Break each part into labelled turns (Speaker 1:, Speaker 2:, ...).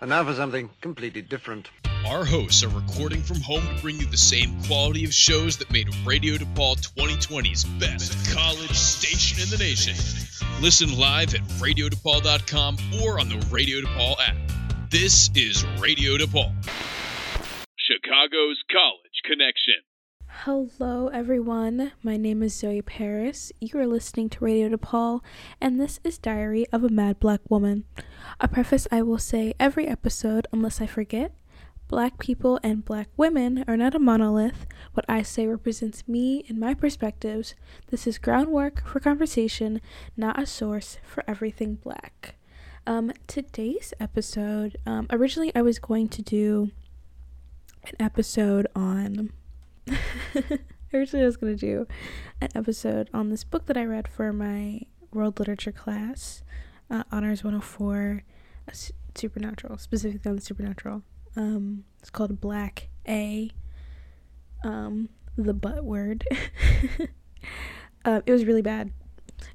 Speaker 1: And now for something completely different.
Speaker 2: Our hosts are recording from home to bring you the same quality of shows that made Radio DePaul 2020's best college station in the nation. Listen live at radiodepaul.com or on the Radio DePaul app. This is Radio DePaul, Chicago's College Connection.
Speaker 3: Hello, everyone. My name is Zoe Paris. You are listening to Radio DePaul, and this is Diary of a Mad Black Woman. A preface I will say every episode, unless I forget Black people and black women are not a monolith. What I say represents me and my perspectives. This is groundwork for conversation, not a source for everything black. Um, today's episode, um, originally I was going to do an episode on Originally, I was going to do an episode on this book that I read for my world literature class, uh, Honors 104, uh, Supernatural, specifically on the Supernatural. Um, it's called Black A, um, the butt word. uh, it was really bad.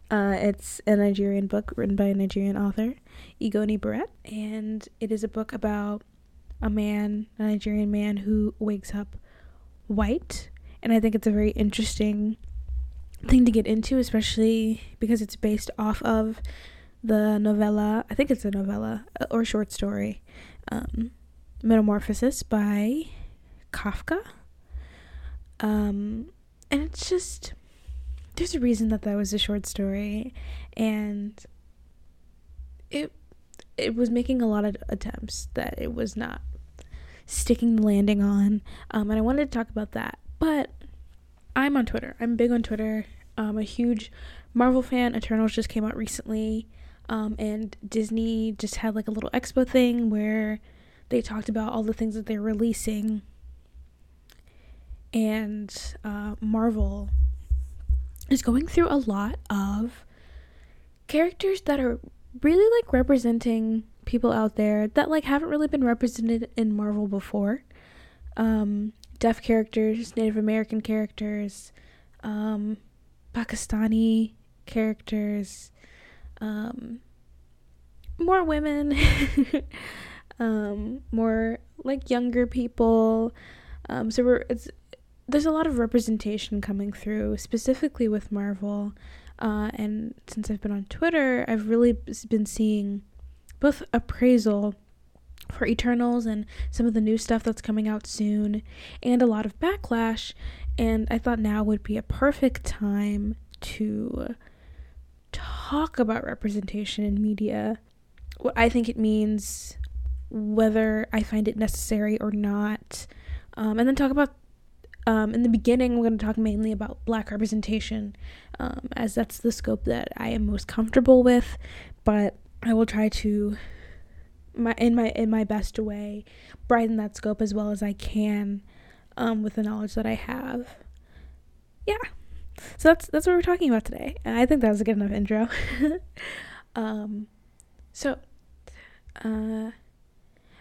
Speaker 3: Uh, it's a Nigerian book written by a Nigerian author, Igoni Barrett, and it is a book about a man, a Nigerian man who wakes up white. And I think it's a very interesting thing to get into, especially because it's based off of the novella, I think it's a novella uh, or short story, um, Metamorphosis by Kafka. Um, and it's just, there's a reason that that was a short story. And it, it was making a lot of attempts that it was not sticking the landing on. Um, and I wanted to talk about that. But I'm on Twitter. I'm big on Twitter. I'm a huge Marvel fan. Eternals just came out recently. Um, and Disney just had like a little expo thing where they talked about all the things that they're releasing. And uh, Marvel is going through a lot of characters that are really like representing people out there that like haven't really been represented in Marvel before. Um, deaf characters, Native American characters, um, Pakistani characters, um, more women, um, more like younger people. Um, so we're it's there's a lot of representation coming through, specifically with Marvel. Uh, and since I've been on Twitter, I've really been seeing both appraisal for Eternals and some of the new stuff that's coming out soon, and a lot of backlash. And I thought now would be a perfect time to talk about representation in media, what I think it means, whether I find it necessary or not, um, and then talk about. Um, in the beginning, we're going to talk mainly about black representation, um, as that's the scope that I am most comfortable with. But I will try to my in my in my best way brighten that scope as well as I can um, with the knowledge that I have. Yeah. So that's that's what we're talking about today. And I think that was a good enough intro. um so uh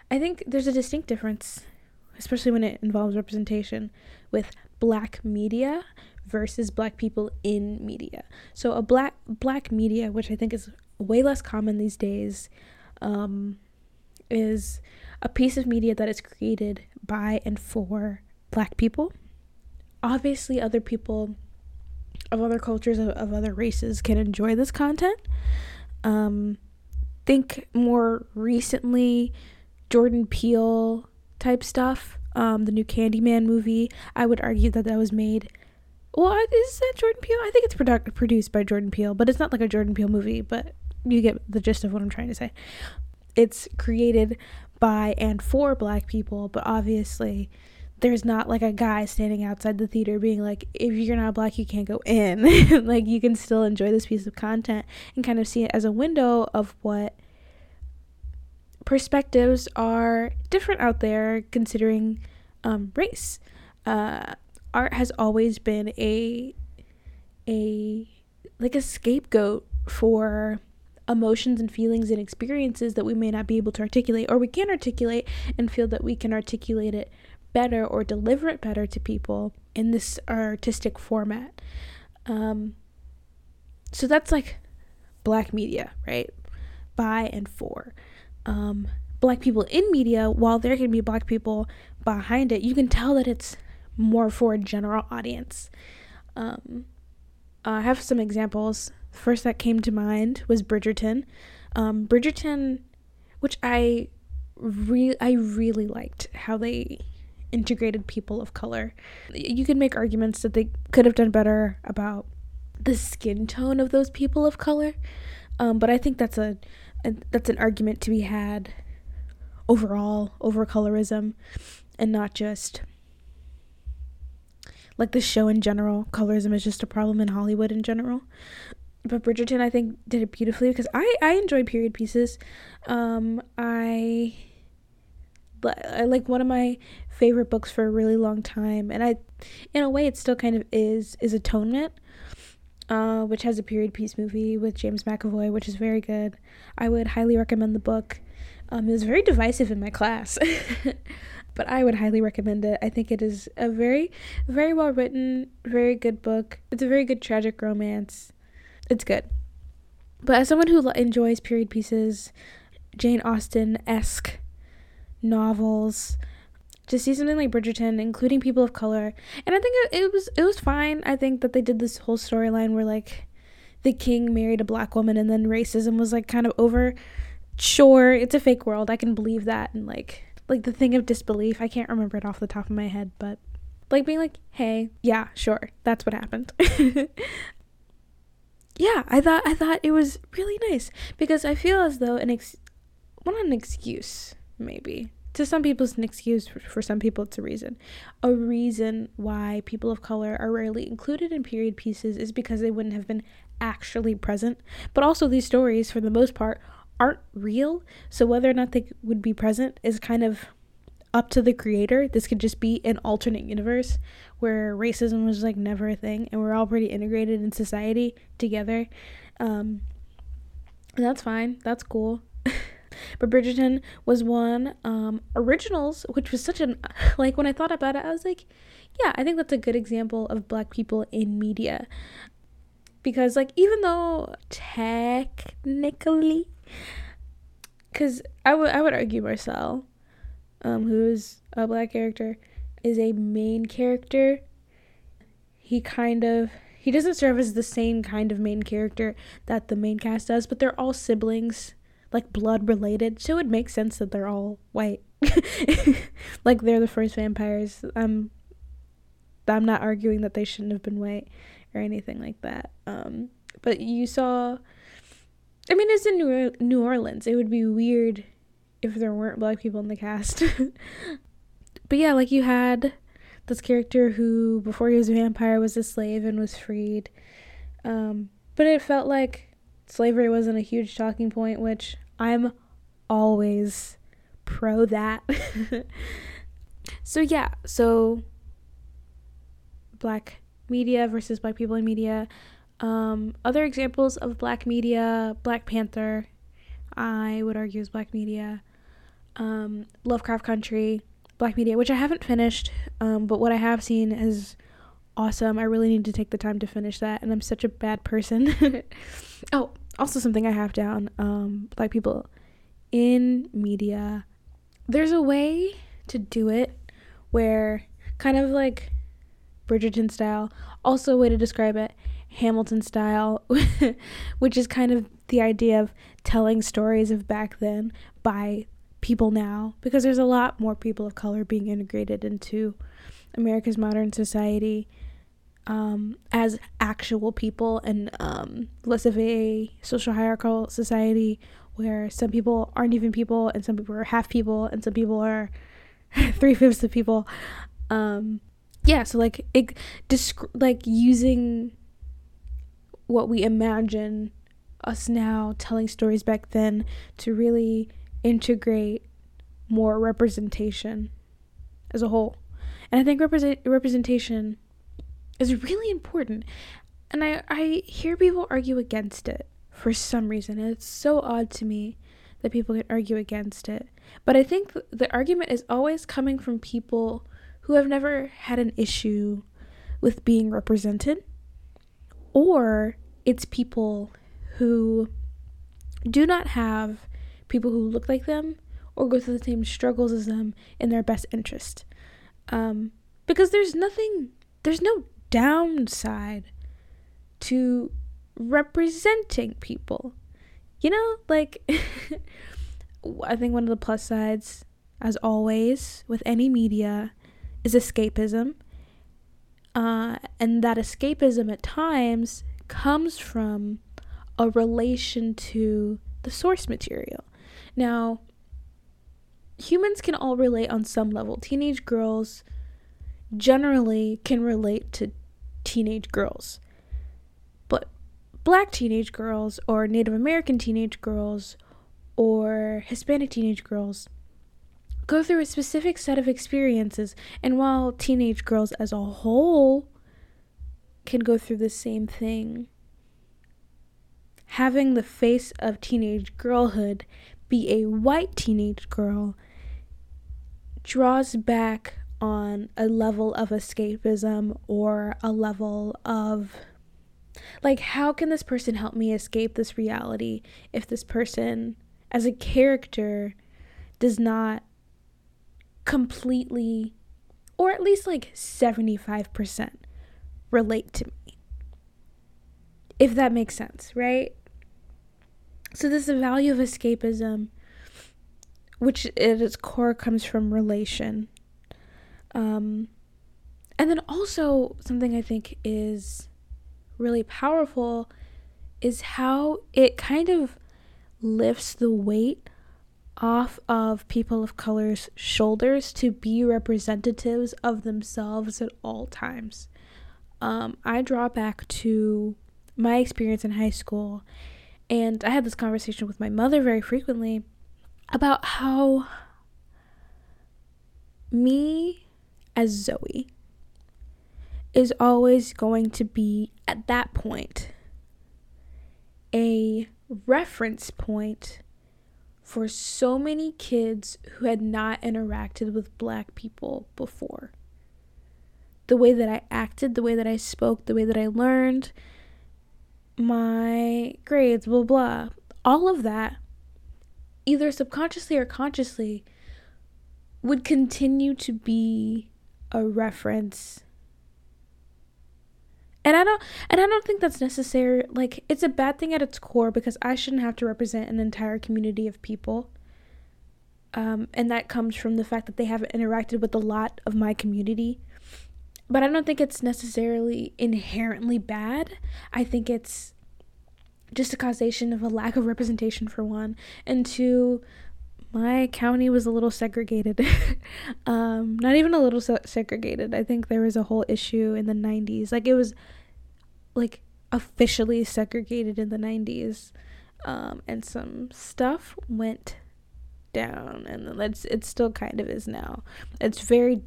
Speaker 3: I think there's a distinct difference especially when it involves representation with black media versus black people in media. So a black black media which I think is way less common these days, um, is a piece of media that is created by and for black people. Obviously, other people of other cultures, of, of other races, can enjoy this content. Um, think more recently, Jordan Peele type stuff. Um, the new Candyman movie. I would argue that that was made. Well, is that Jordan Peele? I think it's produ- produced by Jordan Peele, but it's not like a Jordan Peele movie. But you get the gist of what I'm trying to say. It's created by and for black people, but obviously there's not like a guy standing outside the theater being like, if you're not black, you can't go in. like, you can still enjoy this piece of content and kind of see it as a window of what perspectives are different out there considering um, race. Uh, art has always been a a like a scapegoat for emotions and feelings and experiences that we may not be able to articulate or we can articulate and feel that we can articulate it better or deliver it better to people in this artistic format. Um, so that's like black media, right? By and for. Um, black people in media, while there can be black people behind it, you can tell that it's more for a general audience. Um, I have some examples. First that came to mind was Bridgerton. Um, Bridgerton, which I re- I really liked how they integrated people of color. You can make arguments that they could have done better about the skin tone of those people of color, um, but I think that's a, a that's an argument to be had overall over colorism, and not just like the show in general. Colorism is just a problem in Hollywood in general. But Bridgerton, I think, did it beautifully because I I enjoy period pieces. Um, I I like one of my favorite books for a really long time, and I, in a way, it still kind of is is Atonement, uh, which has a period piece movie with James McAvoy, which is very good. I would highly recommend the book. Um, it was very divisive in my class, but I would highly recommend it. I think it is a very, very well written, very good book. It's a very good tragic romance. It's good. But as someone who enjoys period pieces, Jane Austen esque novels, to see something like Bridgerton, including people of color, and I think it, it was it was fine. I think that they did this whole storyline where like the king married a black woman and then racism was like kind of over. Sure, it's a fake world. I can believe that and like like the thing of disbelief. I can't remember it off the top of my head, but like being like, "Hey, yeah, sure. That's what happened." yeah, I thought I thought it was really nice because I feel as though an ex well, not an excuse, maybe. To some people it's an excuse for, for some people it's a reason. A reason why people of color are rarely included in period pieces is because they wouldn't have been actually present. But also these stories for the most part aren't real. So whether or not they would be present is kind of up to the creator this could just be an alternate universe where racism was like never a thing and we're all pretty integrated in society together um and that's fine that's cool But Bridgerton was one. Um, originals, which was such an like when I thought about it, I was like, yeah, I think that's a good example of black people in media. Because like even though technically, because I would I would argue Marcel, um, who is a black character, is a main character. He kind of he doesn't serve as the same kind of main character that the main cast does, but they're all siblings like blood related, so it makes sense that they're all white. like they're the first vampires. Um I'm i'm not arguing that they shouldn't have been white or anything like that. Um but you saw I mean it's in New, New Orleans. It would be weird if there weren't black people in the cast. but yeah, like you had this character who before he was a vampire was a slave and was freed. Um but it felt like slavery wasn't a huge talking point, which I'm always pro that. so yeah, so black media versus black people in media. Um, other examples of black media, Black Panther, I would argue is black media. Um, Lovecraft Country, black media, which I haven't finished, um, but what I have seen is awesome. I really need to take the time to finish that, and I'm such a bad person. oh, also something I have down, um, black people in media. There's a way to do it where kind of like Bridgerton style, also a way to describe it, Hamilton style, which is kind of the idea of telling stories of back then by people now because there's a lot more people of color being integrated into America's modern society um, as actual people and um, less of a social hierarchical society where some people aren't even people and some people are half people and some people are three fifths of people. Um, yeah, so like it, disc- like using what we imagine us now telling stories back then to really integrate more representation as a whole. And I think represent representation is really important. And I, I hear people argue against it for some reason. And it's so odd to me that people can argue against it. But I think the argument is always coming from people who have never had an issue with being represented, or it's people who do not have people who look like them or go through the same struggles as them in their best interest. Um, because there's nothing, there's no downside to representing people. You know, like, I think one of the plus sides, as always, with any media, is escapism. Uh, and that escapism at times comes from a relation to the source material. Now, humans can all relate on some level. Teenage girls generally can relate to teenage girls. But black teenage girls, or Native American teenage girls, or Hispanic teenage girls go through a specific set of experiences. And while teenage girls as a whole can go through the same thing, having the face of teenage girlhood be a white teenage girl draws back on a level of escapism or a level of like how can this person help me escape this reality if this person as a character does not completely or at least like 75% relate to me? If that makes sense right so this value of escapism which at its core comes from relation um, and then also something I think is really powerful is how it kind of lifts the weight off of people of color's shoulders to be representatives of themselves at all times. Um, I draw back to my experience in high school, and I had this conversation with my mother very frequently about how me as Zoe is always going to be, at that point, a reference point for so many kids who had not interacted with black people before. The way that I acted, the way that I spoke, the way that I learned, my grades, blah, blah, all of that, either subconsciously or consciously, would continue to be a reference. And i don't and i don't think that's necessary like it's a bad thing at its core because i shouldn't have to represent an entire community of people. Um, and that comes from the fact that they haven't interacted with a lot of my community but i don't think it's necessarily inherently bad i think it's just a causation of a lack of representation for one and two my county was a little segregated. um, not even a little se- segregated. I think there was a whole issue in the 90s. Like it was like officially segregated in the 90s. Um, and some stuff went down and it's it still kind of is now. It's very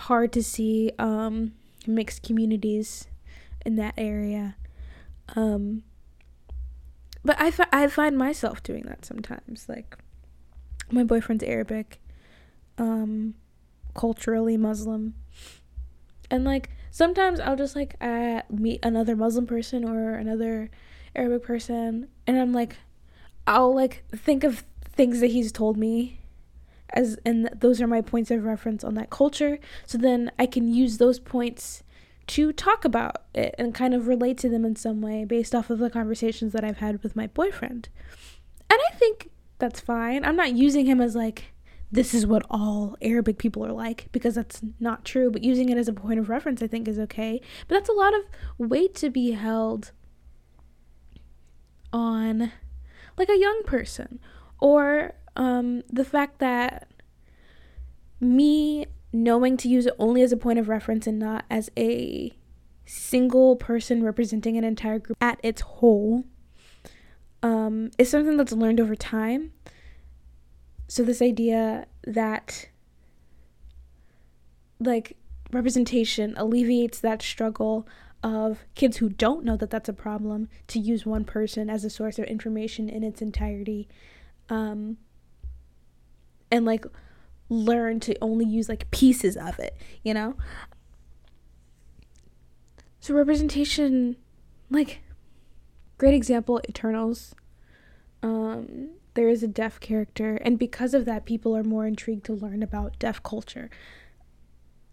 Speaker 3: hard to see um, mixed communities in that area. Um, but I, fi- I find myself doing that sometimes like my boyfriend's Arabic, um, culturally Muslim. And like sometimes I'll just like uh, meet another Muslim person or another Arabic person, and I'm like, I'll like think of things that he's told me, as and those are my points of reference on that culture. So then I can use those points to talk about it and kind of relate to them in some way based off of the conversations that I've had with my boyfriend. And I think that's fine. I'm not using him as like this is what all Arabic people are like because that's not true, but using it as a point of reference I think is okay. But that's a lot of weight to be held on like a young person or um, the fact that me knowing to use it only as a point of reference and not as a single person representing an entire group at its whole um, is something that's learned over time. So, this idea that like representation alleviates that struggle of kids who don't know that that's a problem to use one person as a source of information in its entirety um, and like learn to only use like pieces of it you know so representation like Great example, Eternals. Um, there is a deaf character, and because of that, people are more intrigued to learn about deaf culture.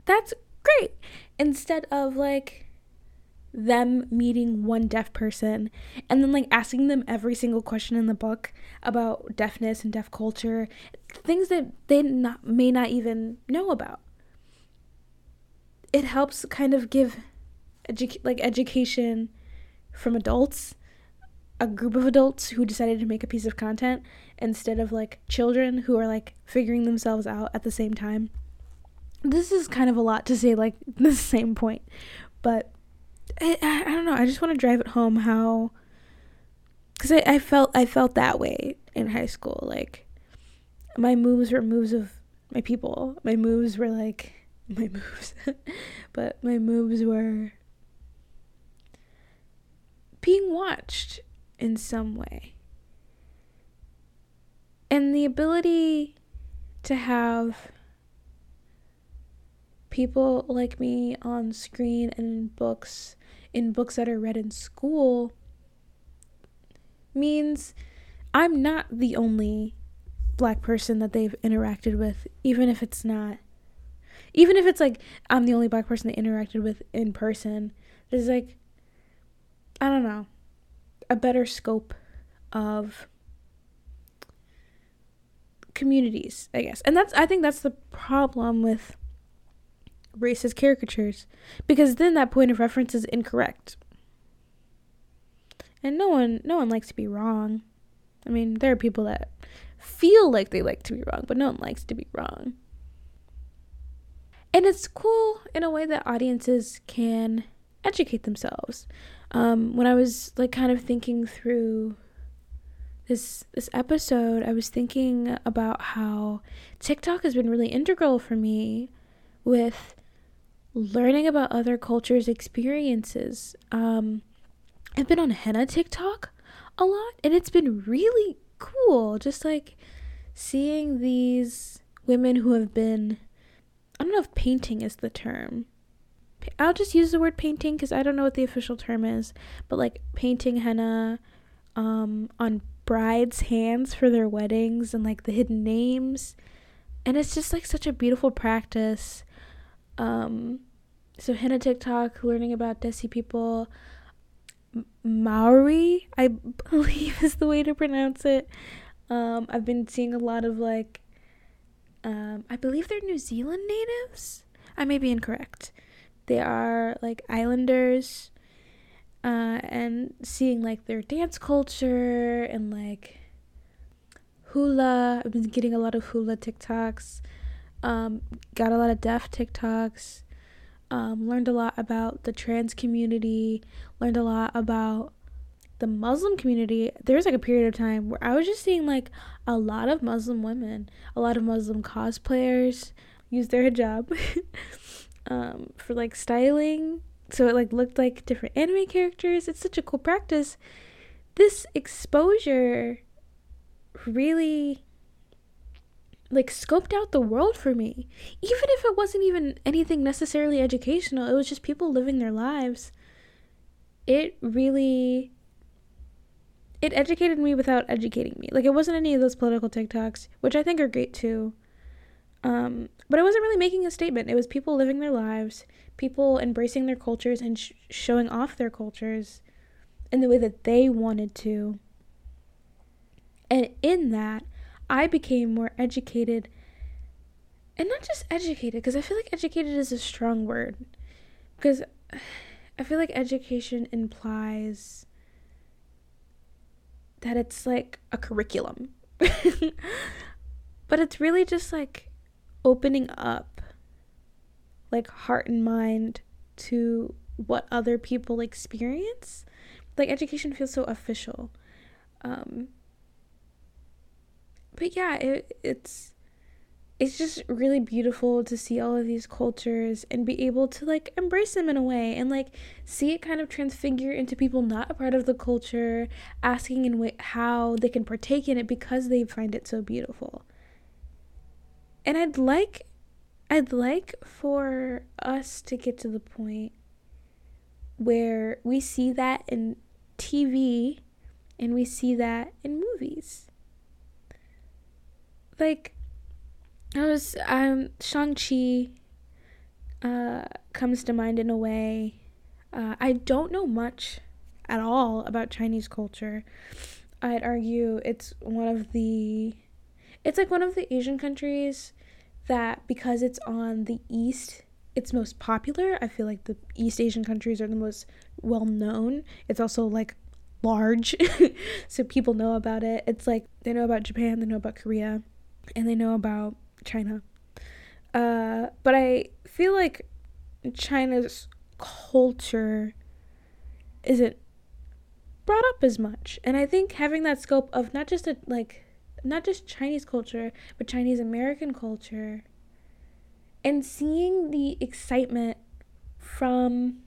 Speaker 3: That's great. Instead of like them meeting one deaf person and then like asking them every single question in the book about deafness and deaf culture, things that they not may not even know about. It helps kind of give edu- like education from adults a group of adults who decided to make a piece of content instead of like children who are like figuring themselves out at the same time. This is kind of a lot to say like the same point, but I, I, don't know. I just want to drive it home how cuz I, I felt I felt that way in high school like my moves were moves of my people. My moves were like my moves. but my moves were being watched in some way. And the ability to have people like me on screen and in books, in books that are read in school, means I'm not the only black person that they've interacted with, even if it's not. Even if it's like I'm the only black person they interacted with in person, there's like, I don't know a better scope of communities, I guess. And that's I think that's the problem with racist caricatures because then that point of reference is incorrect. And no one no one likes to be wrong. I mean, there are people that feel like they like to be wrong, but no one likes to be wrong. And it's cool in a way that audiences can educate themselves um, when I was like kind of thinking through this this episode, I was thinking about how TikTok has been really integral for me with learning about other cultures' experiences. Um, I've been on henna TikTok a lot, and it's been really cool. Just like seeing these women who have been, I don't know if painting is the term, I'll just use the word painting because I don't know what the official term is, but like painting henna um, on brides' hands for their weddings and like the hidden names. And it's just like such a beautiful practice. Um, so henna TikTok, learning about Desi people. Maori, I believe is the way to pronounce it. Um, I've been seeing a lot of like, um, I believe they're New Zealand natives. I may be incorrect they are like islanders uh, and seeing like their dance culture and like hula i've been getting a lot of hula tiktoks um, got a lot of deaf tiktoks um, learned a lot about the trans community learned a lot about the muslim community there was like a period of time where i was just seeing like a lot of muslim women a lot of muslim cosplayers use their hijab um, for like styling. So it like looked like different anime characters. It's such a cool practice. This exposure really like scoped out the world for me. Even if it wasn't even anything necessarily educational, it was just people living their lives. It really it educated me without educating me. Like it wasn't any of those political TikToks, which I think are great too. Um, but I wasn't really making a statement. It was people living their lives, people embracing their cultures and sh- showing off their cultures in the way that they wanted to. And in that, I became more educated. And not just educated, because I feel like educated is a strong word. Because I feel like education implies that it's like a curriculum. but it's really just like opening up like heart and mind to what other people experience like education feels so official um but yeah it, it's it's just really beautiful to see all of these cultures and be able to like embrace them in a way and like see it kind of transfigure into people not a part of the culture asking in how they can partake in it because they find it so beautiful and I'd like I'd like for us to get to the point where we see that in TV and we see that in movies. Like I was um Shang-Chi uh comes to mind in a way. Uh, I don't know much at all about Chinese culture. I'd argue it's one of the it's like one of the Asian countries that because it's on the east, it's most popular. I feel like the East Asian countries are the most well known. It's also like large, so people know about it. It's like they know about Japan, they know about Korea, and they know about China. Uh, but I feel like China's culture isn't brought up as much. And I think having that scope of not just a like not just Chinese culture, but Chinese American culture and seeing the excitement from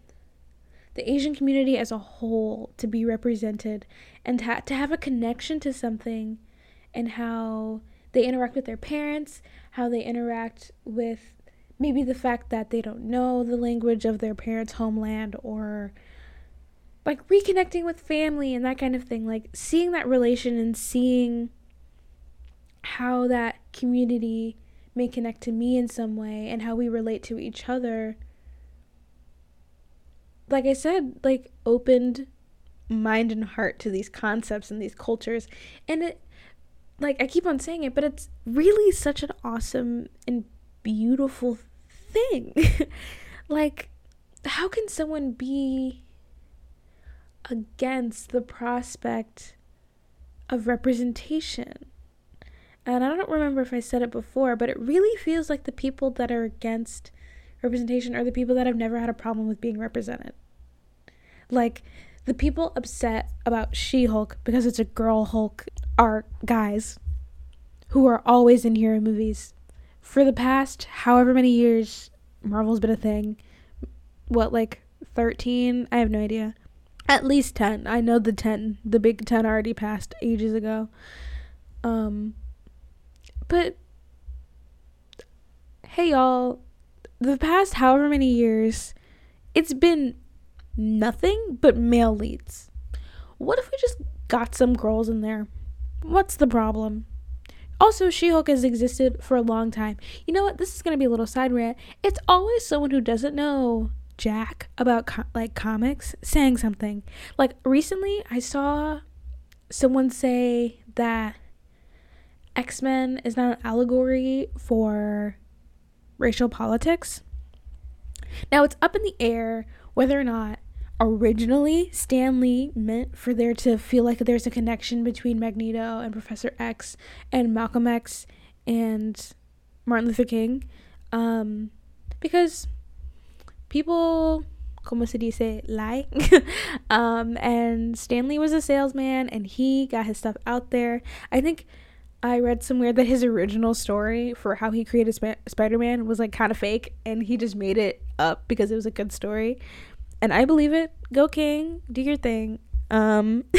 Speaker 3: the Asian community as a whole to be represented and ha- to have a connection to something and how they interact with their parents, how they interact with maybe the fact that they don't know the language of their parents' homeland or like reconnecting with family and that kind of thing. Like seeing that relation and seeing how that community may connect to me in some way and how we relate to each other. Like i said like opened mind and heart to these concepts and these cultures. And it like i keep on saying it but it's really such an awesome and beautiful thing like how can someone be against the prospect of representation. And I don't remember if I said it before, but it really feels like the people that are against representation are the people that have never had a problem with being represented. Like, the people upset about She Hulk because it's a girl Hulk are guys who are always in hero movies. For the past however many years Marvel's been a thing. What, like 13? I have no idea. At least 10. I know the 10. The big 10 already passed ages ago. Um but hey y'all, the past however many years it's been nothing but male leads. What if we just got some girls in there? What's the problem? Also, She Hulk has existed for a long time. You know what? This is going to be a little side rant. It's always someone who doesn't know Jack about co- like comics saying something. Like recently, I saw someone say that X Men is not an allegory for racial politics. Now, it's up in the air whether or not originally Stan Lee meant for there to feel like there's a connection between Magneto and Professor X and Malcolm X and Martin Luther King. Um, because people como se dice lie um and Stan Lee was a salesman and he got his stuff out there i think i read somewhere that his original story for how he created Sp- spider-man was like kind of fake and he just made it up because it was a good story and i believe it. Go king. Do your thing. Um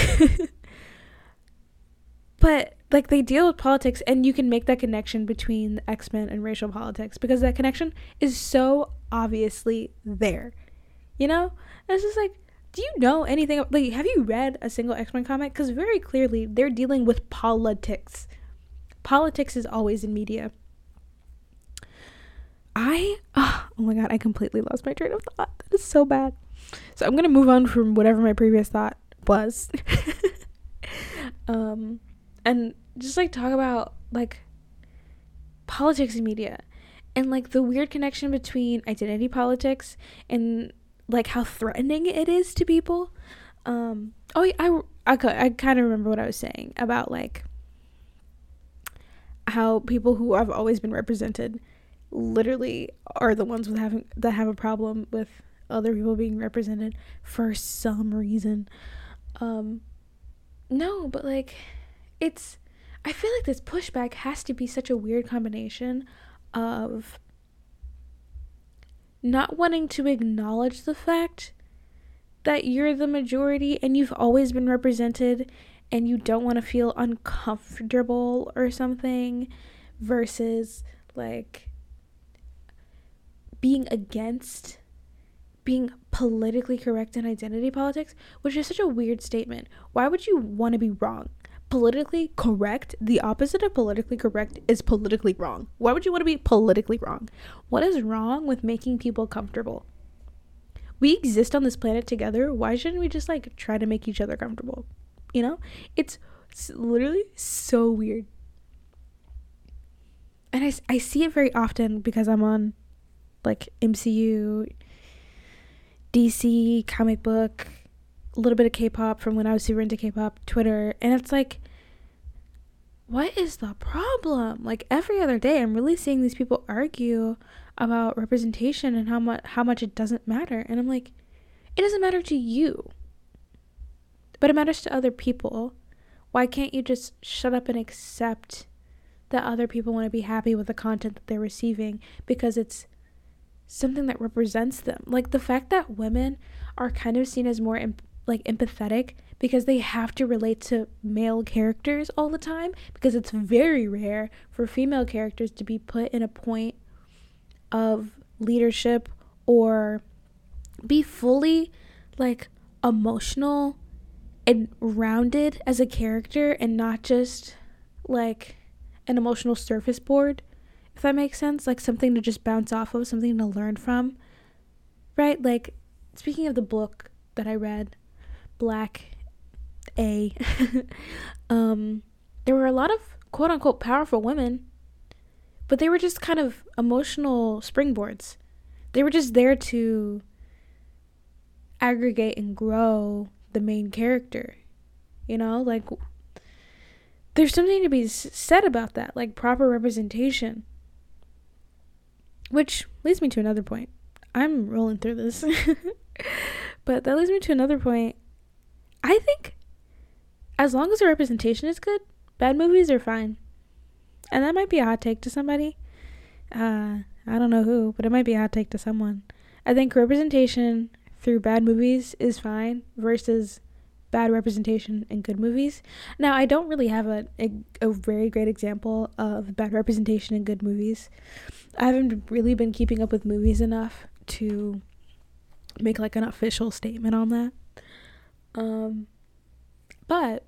Speaker 3: but like they deal with politics and you can make that connection between the x-men and racial politics because that connection is so obviously there you know? And it's just like do you know anything like have you read a single x-men comic? Because very clearly they're dealing with politics. Politics is always in media. I oh, oh my god i completely lost my train of thought. That is so bad so i'm gonna move on from whatever my previous thought was. Um and just like talk about like politics and media and like the weird connection between identity politics and like how threatening it is to people. Um oh i i, I kind of remember what i was saying about like how people who have always been represented literally are the ones with having that have a problem with other people being represented for some reason. Um no but like it's I feel like this pushback has to be such a weird combination of not wanting to acknowledge the fact that you're the majority and you've always been represented and you don't want to feel uncomfortable or something versus like being against being politically correct in identity politics, which is such a weird statement. Why would you want to be wrong? politically correct, the opposite of politically correct is politically wrong. Why would you want to be politically wrong? What is wrong with making people comfortable? We exist on this planet together. Why shouldn't we just like try to make each other comfortable? You know? It's literally so weird. And I, I see it very often because I'm on like MCU, DC, comic book, a little bit of K-pop from when I was super into K-pop, Twitter, and it's like what is the problem? Like every other day I'm really seeing these people argue about representation and how much how much it doesn't matter. And I'm like it doesn't matter to you. But it matters to other people. Why can't you just shut up and accept that other people want to be happy with the content that they're receiving because it's something that represents them? Like the fact that women are kind of seen as more like empathetic because they have to relate to male characters all the time because it's very rare for female characters to be put in a point of leadership or be fully like emotional and rounded as a character and not just like an emotional surface board if that makes sense like something to just bounce off of something to learn from right? Like speaking of the book that i read black a um there were a lot of quote unquote powerful women but they were just kind of emotional springboards. They were just there to aggregate and grow the main character you know? Like there's something to be said about that like proper representation which leads me to another point i'm rolling through this but that leads me to another point I think as long as the representation is good, bad movies are fine. And that might be a hot take to somebody. Uh, I don't know who, but it might be a hot take to someone. I think representation through bad movies is fine versus bad representation in good movies. Now, I don't really have a, a, a very great example of bad representation in good movies. I haven't really been keeping up with movies enough to make like an official statement on that. Um, but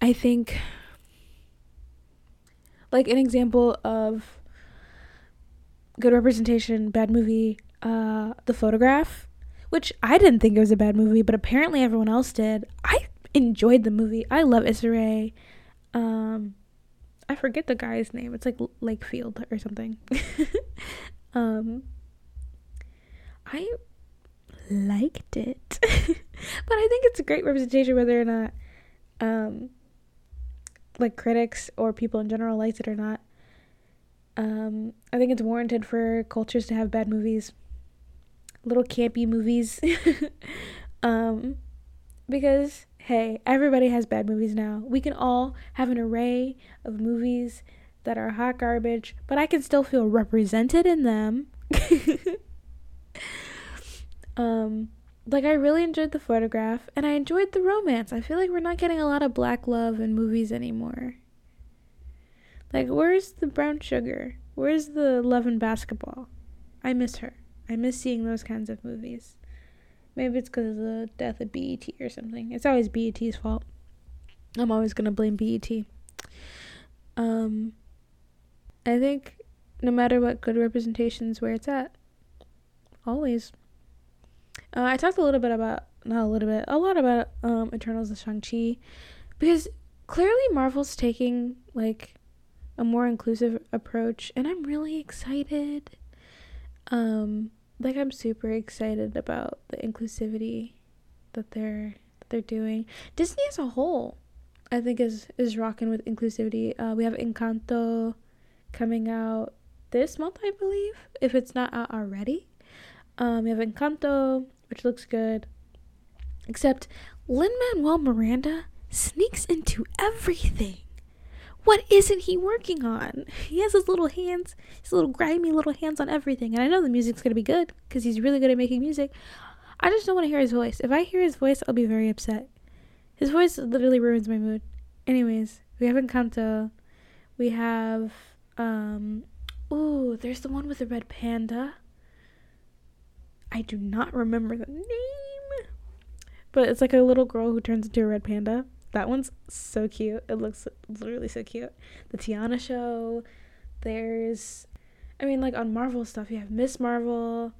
Speaker 3: I think, like, an example of good representation, bad movie, uh, The Photograph, which I didn't think it was a bad movie, but apparently everyone else did. I enjoyed the movie. I love Issa Rae. Um, I forget the guy's name. It's like Lakefield or something. um, I liked it. but I think it's a great representation whether or not um like critics or people in general liked it or not. Um I think it's warranted for cultures to have bad movies. Little campy movies. um because hey, everybody has bad movies now. We can all have an array of movies that are hot garbage, but I can still feel represented in them. Um, like I really enjoyed the photograph and I enjoyed the romance. I feel like we're not getting a lot of black love in movies anymore. Like where's the brown sugar? Where's the love and basketball? I miss her. I miss seeing those kinds of movies. Maybe it's because of the death of BET or something. It's always BET's fault. I'm always gonna blame BET. Um, I think no matter what, good representation is where it's at. Always. Uh, I talked a little bit about not a little bit, a lot about um Eternals and Shang Chi, because clearly Marvel's taking like a more inclusive approach, and I'm really excited. Um, like I'm super excited about the inclusivity that they're that they're doing. Disney as a whole, I think is is rocking with inclusivity. Uh, we have Encanto coming out this month, I believe, if it's not out already. Um, we have Encanto, which looks good. Except Lin Manuel Miranda sneaks into everything. What isn't he working on? He has his little hands, his little grimy little hands on everything. And I know the music's gonna be good because he's really good at making music. I just don't want to hear his voice. If I hear his voice, I'll be very upset. His voice literally ruins my mood. Anyways, we have Encanto. We have um ooh, there's the one with the red panda. I do not remember the name. But it's like a little girl who turns into a red panda. That one's so cute. It looks literally so cute. The Tiana show. There's, I mean, like on Marvel stuff, you have Miss Marvel.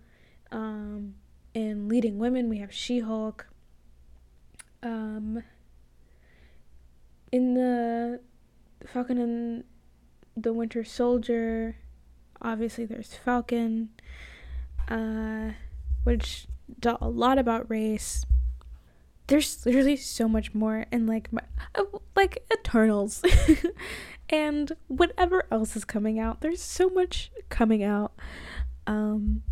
Speaker 3: Um, in leading women, we have She Hulk. Um, in the Falcon and the Winter Soldier, obviously there's Falcon, uh, which taught a lot about race. There's literally so much more, and like my, uh, like Eternals, and whatever else is coming out. There's so much coming out. Um,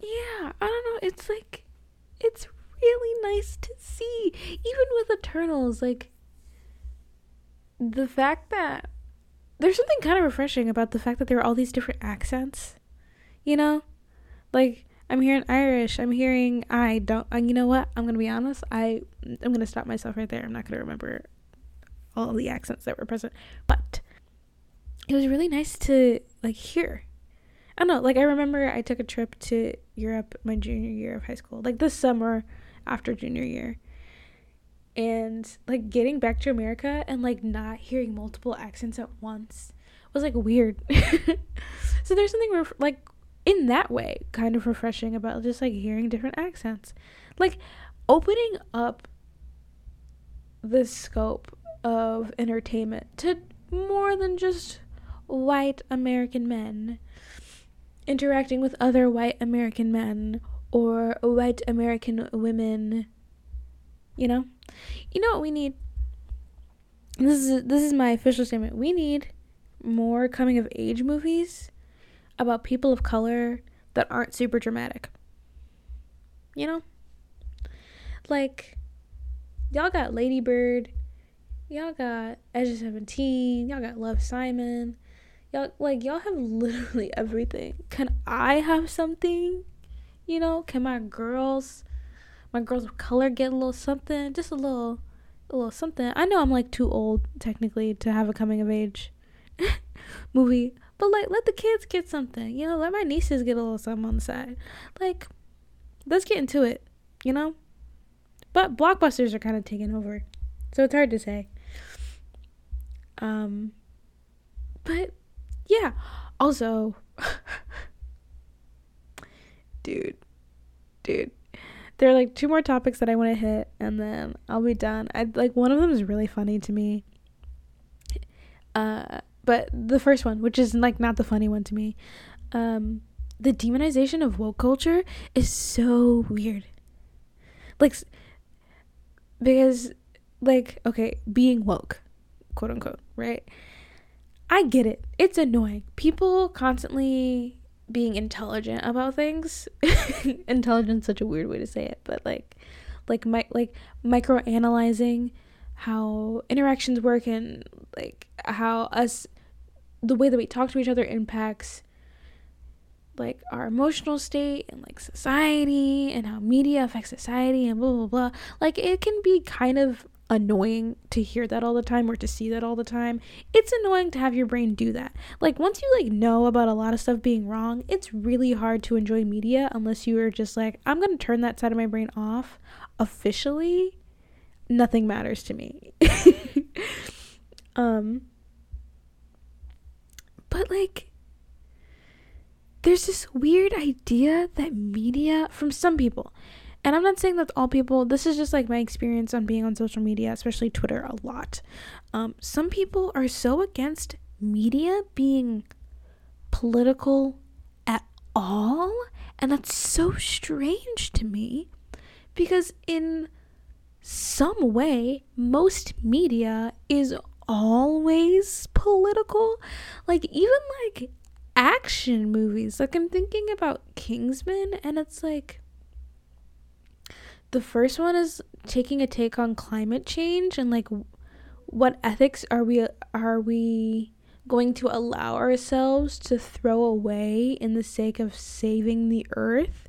Speaker 3: yeah, I don't know. It's like it's really nice to see, even with Eternals, like the fact that there's something kind of refreshing about the fact that there are all these different accents. You know? Like I'm hearing Irish, I'm hearing I don't you know what? I'm to be honest. I I'm to stop myself right there. I'm not to remember all the accents that were present. But it was really nice to like hear. I don't know, like I remember I took a trip to Europe my junior year of high school. Like this summer after junior year and like getting back to America and like not hearing multiple accents at once was like weird. so there's something ref- like in that way kind of refreshing about just like hearing different accents. Like opening up the scope of entertainment to more than just white American men interacting with other white American men or white American women. You know? You know what we need? This is this is my official statement. We need more coming of age movies about people of color that aren't super dramatic. You know? Like y'all got Lady Bird, y'all got Edge of Seventeen, y'all got Love Simon. Y'all like y'all have literally everything. Can I have something? You know, can my girls my girls of color get a little something, just a little, a little something. I know I'm like too old technically to have a coming of age movie, but like let the kids get something. You know, let my nieces get a little something on the side. Like, let's get into it. You know, but blockbusters are kind of taking over, so it's hard to say. Um, but yeah, also, dude, dude there are like two more topics that I want to hit and then I'll be done. I like one of them is really funny to me. Uh but the first one, which is like not the funny one to me. Um the demonization of woke culture is so weird. Like because like okay, being woke, quote unquote, right? I get it. It's annoying. People constantly being intelligent about things. Intelligence such a weird way to say it, but like like my like micro analyzing how interactions work and like how us the way that we talk to each other impacts like our emotional state and like society and how media affects society and blah blah blah like it can be kind of annoying to hear that all the time or to see that all the time. It's annoying to have your brain do that. Like once you like know about a lot of stuff being wrong, it's really hard to enjoy media unless you are just like I'm going to turn that side of my brain off officially. Nothing matters to me. um but like there's this weird idea that media from some people and I'm not saying that's all people. This is just like my experience on being on social media, especially Twitter, a lot. Um, some people are so against media being political at all, and that's so strange to me because in some way, most media is always political. Like, even like action movies. Like, I'm thinking about Kingsman, and it's like the first one is taking a take on climate change and like what ethics are we are we going to allow ourselves to throw away in the sake of saving the earth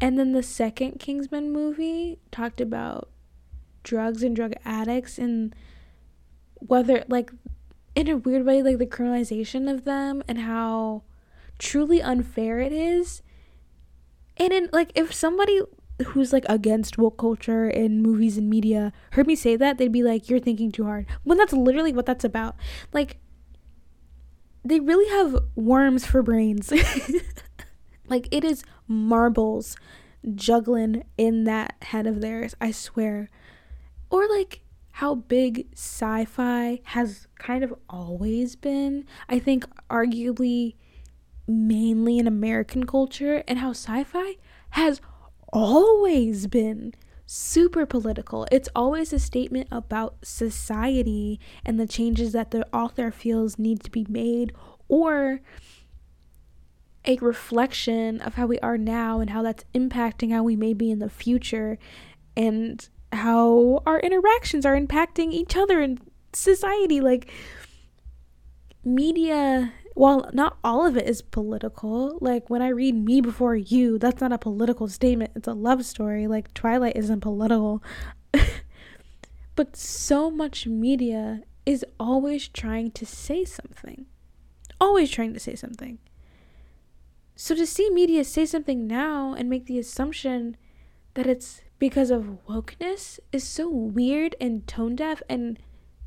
Speaker 3: and then the second kingsman movie talked about drugs and drug addicts and whether like in a weird way like the criminalization of them and how truly unfair it is and in like if somebody who's like against woke culture in movies and media heard me say that, they'd be like, "You're thinking too hard." When that's literally what that's about. Like, they really have worms for brains. like it is marbles juggling in that head of theirs. I swear. Or like how big sci-fi has kind of always been. I think arguably mainly in American culture and how sci-fi has always been super political. It's always a statement about society and the changes that the author feels need to be made or a reflection of how we are now and how that's impacting how we may be in the future and how our interactions are impacting each other in society like media while not all of it is political, like when I read Me Before You, that's not a political statement. It's a love story. Like Twilight isn't political. but so much media is always trying to say something. Always trying to say something. So to see media say something now and make the assumption that it's because of wokeness is so weird and tone deaf and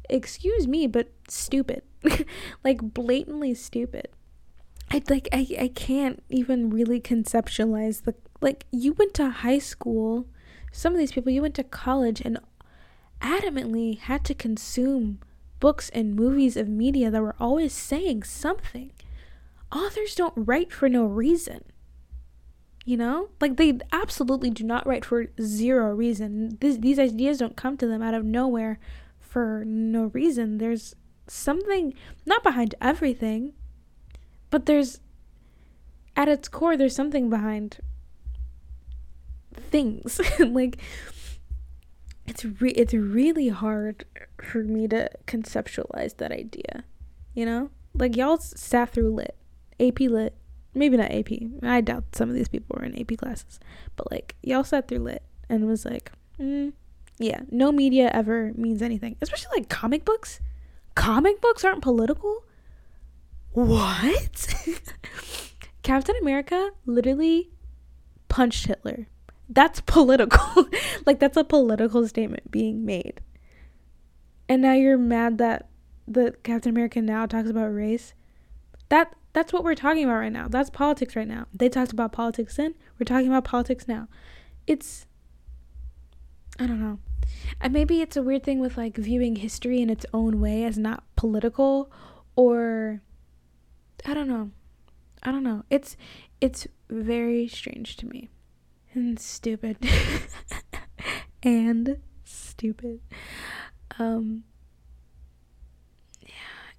Speaker 3: excuse me, but stupid. like blatantly stupid. I like I, I can't even really conceptualize the like you went to high school, some of these people you went to college and adamantly had to consume books and movies of media that were always saying something. Authors don't write for no reason. You know? Like they absolutely do not write for zero reason. This, these ideas don't come to them out of nowhere for no reason. There's something not behind everything, but there's at its core there's something behind things. like it's re- it's really hard for me to conceptualize that idea. You know? Like y'all sat through lit. AP lit. Maybe not AP. I doubt some of these people were in AP classes. But like y'all sat through lit and was like, mm, yeah, no media ever means anything. Especially like comic books comic books aren't political? What? Captain America literally punched Hitler. That's political. like that's a political statement being made. And now you're mad that the Captain America now talks about race. That that's what we're talking about right now. That's politics right now. They talked about politics then. We're talking about politics now. It's I don't know. And maybe it's a weird thing with like viewing history in its own way as not political or I don't know. I don't know. It's it's very strange to me. And stupid. and stupid. Um.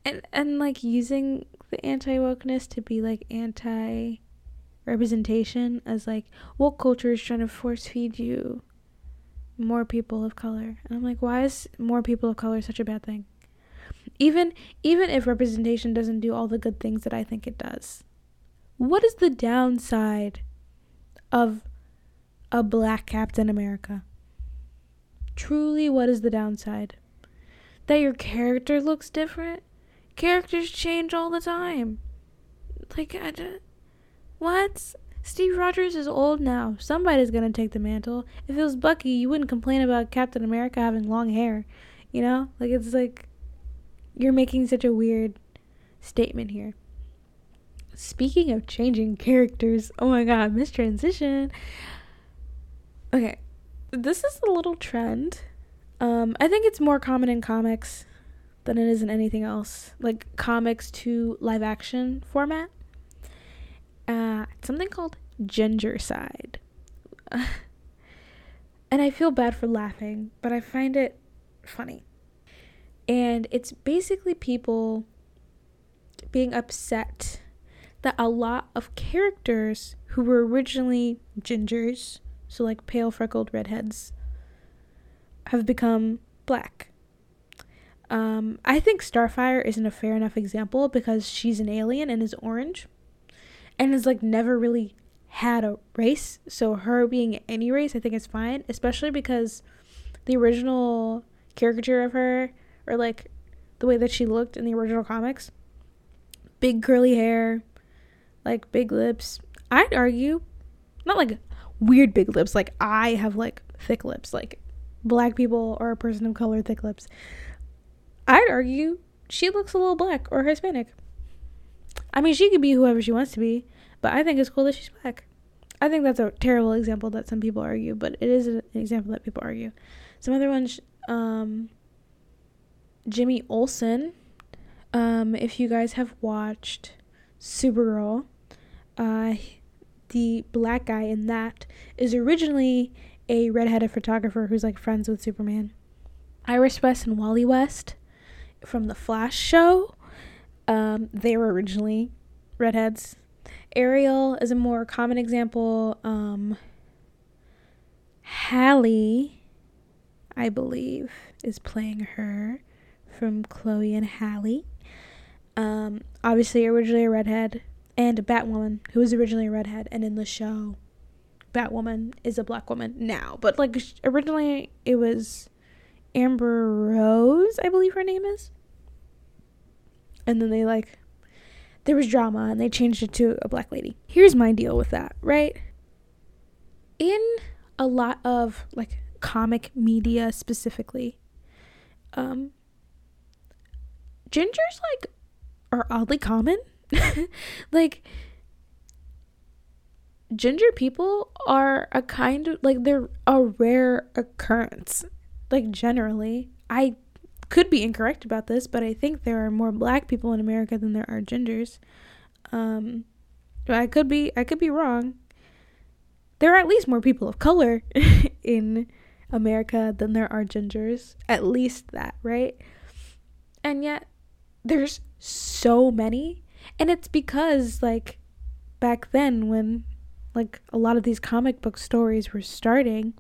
Speaker 3: And and like using the anti wokeness to be like anti representation as like woke culture is trying to force feed you more people of color. And I'm like, why is more people of color such a bad thing? Even even if representation doesn't do all the good things that I think it does. What is the downside of a black Captain America? Truly, what is the downside? That your character looks different? Characters change all the time. Like, I what? Steve Rogers is old now. Somebody's gonna take the mantle. If it was Bucky, you wouldn't complain about Captain America having long hair. You know? Like it's like you're making such a weird statement here. Speaking of changing characters, oh my god, mistransition. Okay. This is a little trend. Um, I think it's more common in comics than it is in anything else. Like comics to live action format uh, something called Gingercide. and I feel bad for laughing, but I find it funny. And it's basically people being upset that a lot of characters who were originally gingers, so like pale freckled redheads, have become black. Um, I think Starfire isn't a fair enough example because she's an alien and is orange and has like never really had a race. So her being any race, I think is fine, especially because the original caricature of her or like the way that she looked in the original comics, big curly hair, like big lips. I'd argue, not like weird big lips. Like I have like thick lips. Like black people or a person of color thick lips. I'd argue she looks a little black or Hispanic. I mean, she could be whoever she wants to be, but I think it's cool that she's black. I think that's a terrible example that some people argue, but it is an example that people argue. Some other ones, um, Jimmy Olsen. Um, if you guys have watched Supergirl, uh, the black guy in that is originally a redheaded photographer who's like friends with Superman. Iris West and Wally West from the Flash show. Um, they were originally redheads. Ariel is a more common example. Um, Halle, I believe, is playing her from Chloe and Halle. Um, obviously, originally a redhead, and Batwoman, who was originally a redhead, and in the show, Batwoman is a black woman now. But like originally, it was Amber Rose, I believe her name is. And then they like, there was drama, and they changed it to a black lady. Here's my deal with that, right? In a lot of like comic media specifically, um, gingers like are oddly common. like ginger people are a kind of like they're a rare occurrence. Like generally, I could be incorrect about this, but I think there are more black people in America than there are gingers. Um I could be I could be wrong. There are at least more people of color in America than there are gingers. At least that, right? And yet there's so many and it's because like back then when like a lot of these comic book stories were starting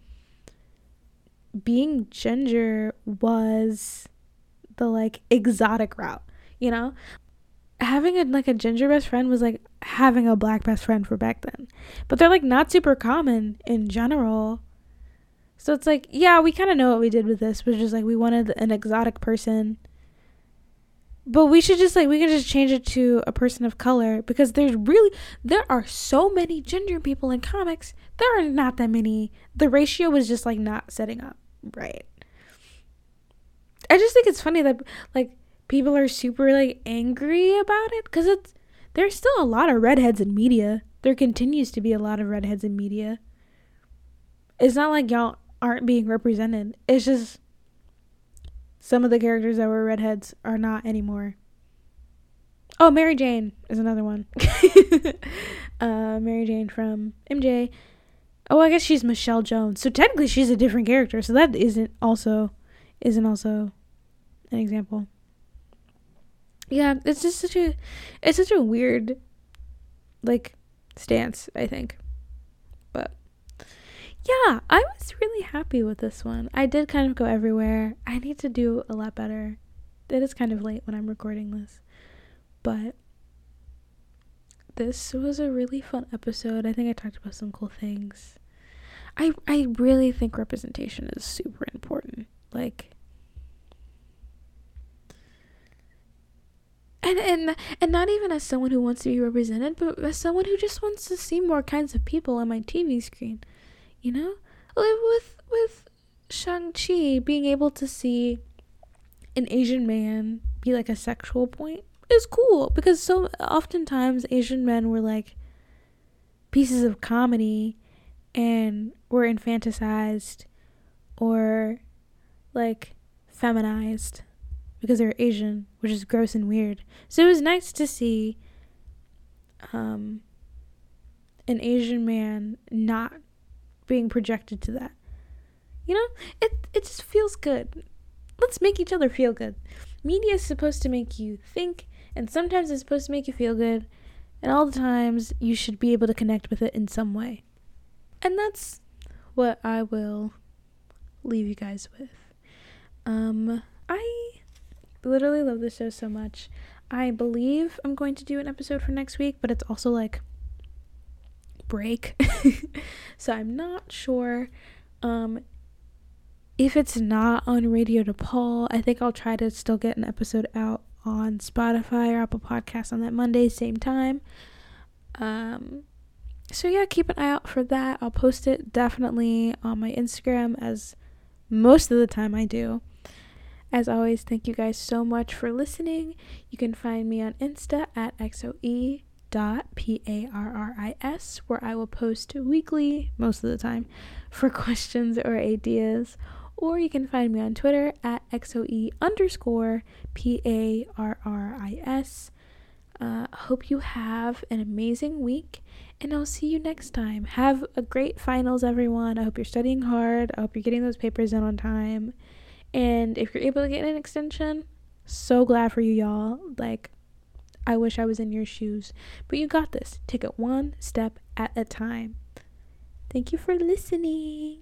Speaker 3: being ginger was the like exotic route you know having a like a ginger best friend was like having a black best friend for back then but they're like not super common in general so it's like yeah we kind of know what we did with this which is like we wanted an exotic person but we should just like we can just change it to a person of color because there's really there are so many ginger people in comics. There are not that many. The ratio was just like not setting up right. I just think it's funny that like people are super like angry about it because it's there's still a lot of redheads in media. There continues to be a lot of redheads in media. It's not like y'all aren't being represented. It's just some of the characters that were redheads are not anymore. Oh, Mary Jane is another one. uh, Mary Jane from MJ. Oh, I guess she's Michelle Jones. So technically, she's a different character. So that isn't also isn't also an example. Yeah, it's just such a it's such a weird like stance. I think But yeah, I was really happy with this one. I did kind of go everywhere. I need to do a lot better. It is kind of late when I'm recording this. But this was a really fun episode. I think I talked about some cool things. I I really think representation is super important. Like and and and not even as someone who wants to be represented, but as someone who just wants to see more kinds of people on my TV screen you know? With with shang-chi being able to see an asian man be like a sexual point is cool because so oftentimes asian men were like pieces of comedy and were infantilized or like feminized because they're asian which is gross and weird so it was nice to see um an asian man not being projected to that. You know, it it just feels good. Let's make each other feel good. Media is supposed to make you think, and sometimes it's supposed to make you feel good, and all the times you should be able to connect with it in some way. And that's what I will leave you guys with. Um, I literally love this show so much. I believe I'm going to do an episode for next week, but it's also like break. so I'm not sure um if it's not on Radio DePaul, I think I'll try to still get an episode out on Spotify or Apple Podcasts on that Monday, same time. Um so yeah, keep an eye out for that. I'll post it definitely on my Instagram as most of the time I do. As always, thank you guys so much for listening. You can find me on Insta at xoe dot p-a-r-r-i-s where i will post weekly most of the time for questions or ideas. Or you can find me on twitter at xoe underscore p-a-r-r-i-s uh, hope you have an amazing week and i'll see you next time. Have a great finals everyone. I hope you're studying hard. I hope you're getting those papers in on time and if you're able to get an extension so glad for you y'all like I wish I was in your shoes. But you got this. Take it one step at a time. Thank you for listening.